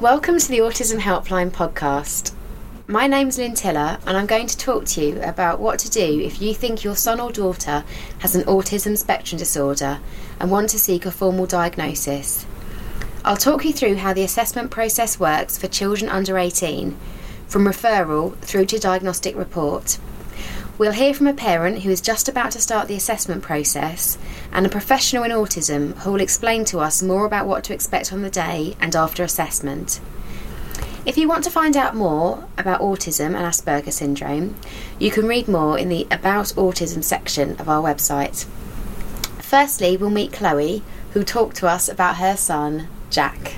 Welcome to the Autism Helpline podcast. My name's Lynn Tiller, and I'm going to talk to you about what to do if you think your son or daughter has an autism spectrum disorder and want to seek a formal diagnosis. I'll talk you through how the assessment process works for children under 18, from referral through to diagnostic report. We'll hear from a parent who is just about to start the assessment process and a professional in autism who will explain to us more about what to expect on the day and after assessment. If you want to find out more about autism and Asperger syndrome, you can read more in the About Autism section of our website. Firstly, we'll meet Chloe, who talked to us about her son, Jack.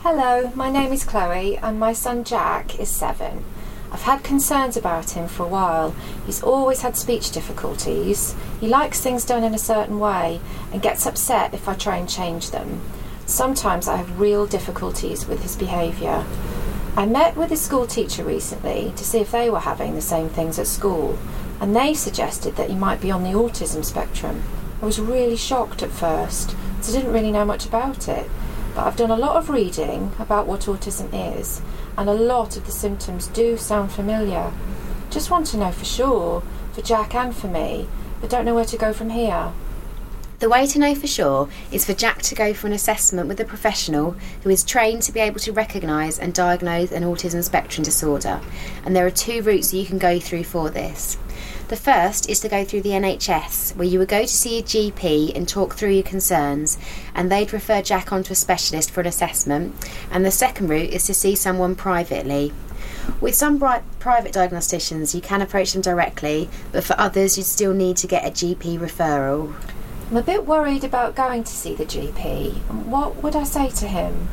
Hello, my name is Chloe, and my son Jack is seven. I've had concerns about him for a while. He's always had speech difficulties. He likes things done in a certain way and gets upset if I try and change them. Sometimes I have real difficulties with his behaviour. I met with his school teacher recently to see if they were having the same things at school, and they suggested that he might be on the autism spectrum. I was really shocked at first, as I didn't really know much about it, but I've done a lot of reading about what autism is, and a lot of the symptoms do sound familiar. Just want to know for sure, for Jack and for me, but don't know where to go from here. The way to know for sure is for Jack to go for an assessment with a professional who is trained to be able to recognise and diagnose an autism spectrum disorder, and there are two routes you can go through for this. The first is to go through the NHS, where you would go to see a GP and talk through your concerns, and they'd refer Jack on to a specialist for an assessment. And the second route is to see someone privately. With some pri- private diagnosticians, you can approach them directly, but for others, you'd still need to get a GP referral. I'm a bit worried about going to see the GP. What would I say to him?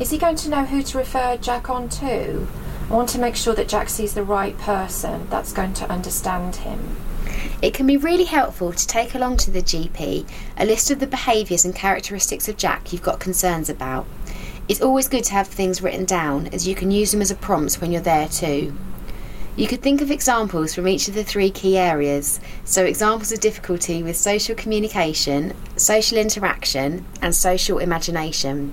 Is he going to know who to refer Jack on to? I want to make sure that Jack sees the right person that's going to understand him. It can be really helpful to take along to the GP a list of the behaviours and characteristics of Jack you've got concerns about. It's always good to have things written down as you can use them as a prompt when you're there too. You could think of examples from each of the three key areas. So, examples of difficulty with social communication, social interaction, and social imagination.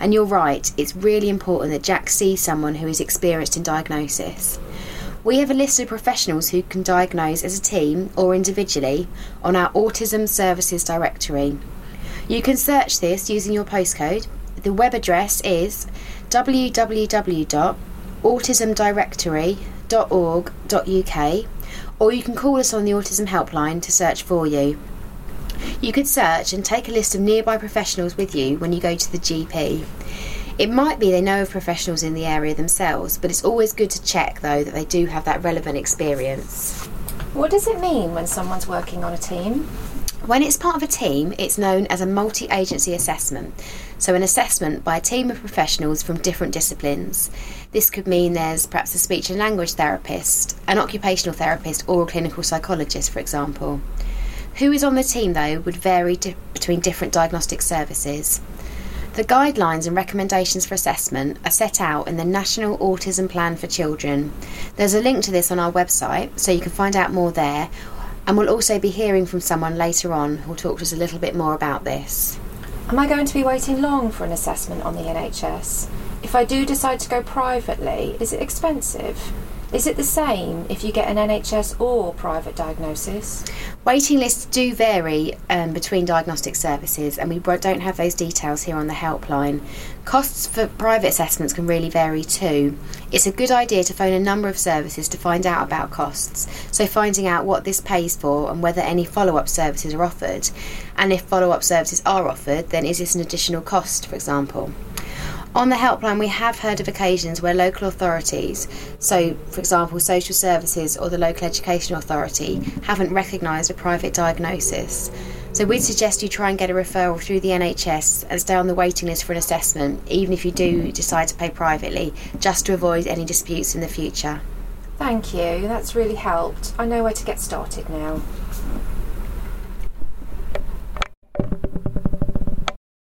And you're right, it's really important that Jack sees someone who is experienced in diagnosis. We have a list of professionals who can diagnose as a team or individually on our Autism Services Directory. You can search this using your postcode. The web address is www.autismdirectory.com autism.org.uk or you can call us on the Autism Helpline to search for you. You could search and take a list of nearby professionals with you when you go to the GP. It might be they know of professionals in the area themselves, but it's always good to check though that they do have that relevant experience. What does it mean when someone's working on a team? When it's part of a team, it's known as a multi agency assessment. So, an assessment by a team of professionals from different disciplines. This could mean there's perhaps a speech and language therapist, an occupational therapist, or a clinical psychologist, for example. Who is on the team, though, would vary di- between different diagnostic services. The guidelines and recommendations for assessment are set out in the National Autism Plan for Children. There's a link to this on our website, so you can find out more there. And we'll also be hearing from someone later on who'll talk to us a little bit more about this. Am I going to be waiting long for an assessment on the NHS? If I do decide to go privately, is it expensive? Is it the same if you get an NHS or private diagnosis? Waiting lists do vary um, between diagnostic services, and we don't have those details here on the helpline. Costs for private assessments can really vary too. It's a good idea to phone a number of services to find out about costs, so finding out what this pays for and whether any follow up services are offered. And if follow up services are offered, then is this an additional cost, for example? On the helpline, we have heard of occasions where local authorities, so for example, social services or the local education authority, haven't recognised a private diagnosis. So we'd suggest you try and get a referral through the NHS and stay on the waiting list for an assessment, even if you do decide to pay privately, just to avoid any disputes in the future. Thank you, that's really helped. I know where to get started now.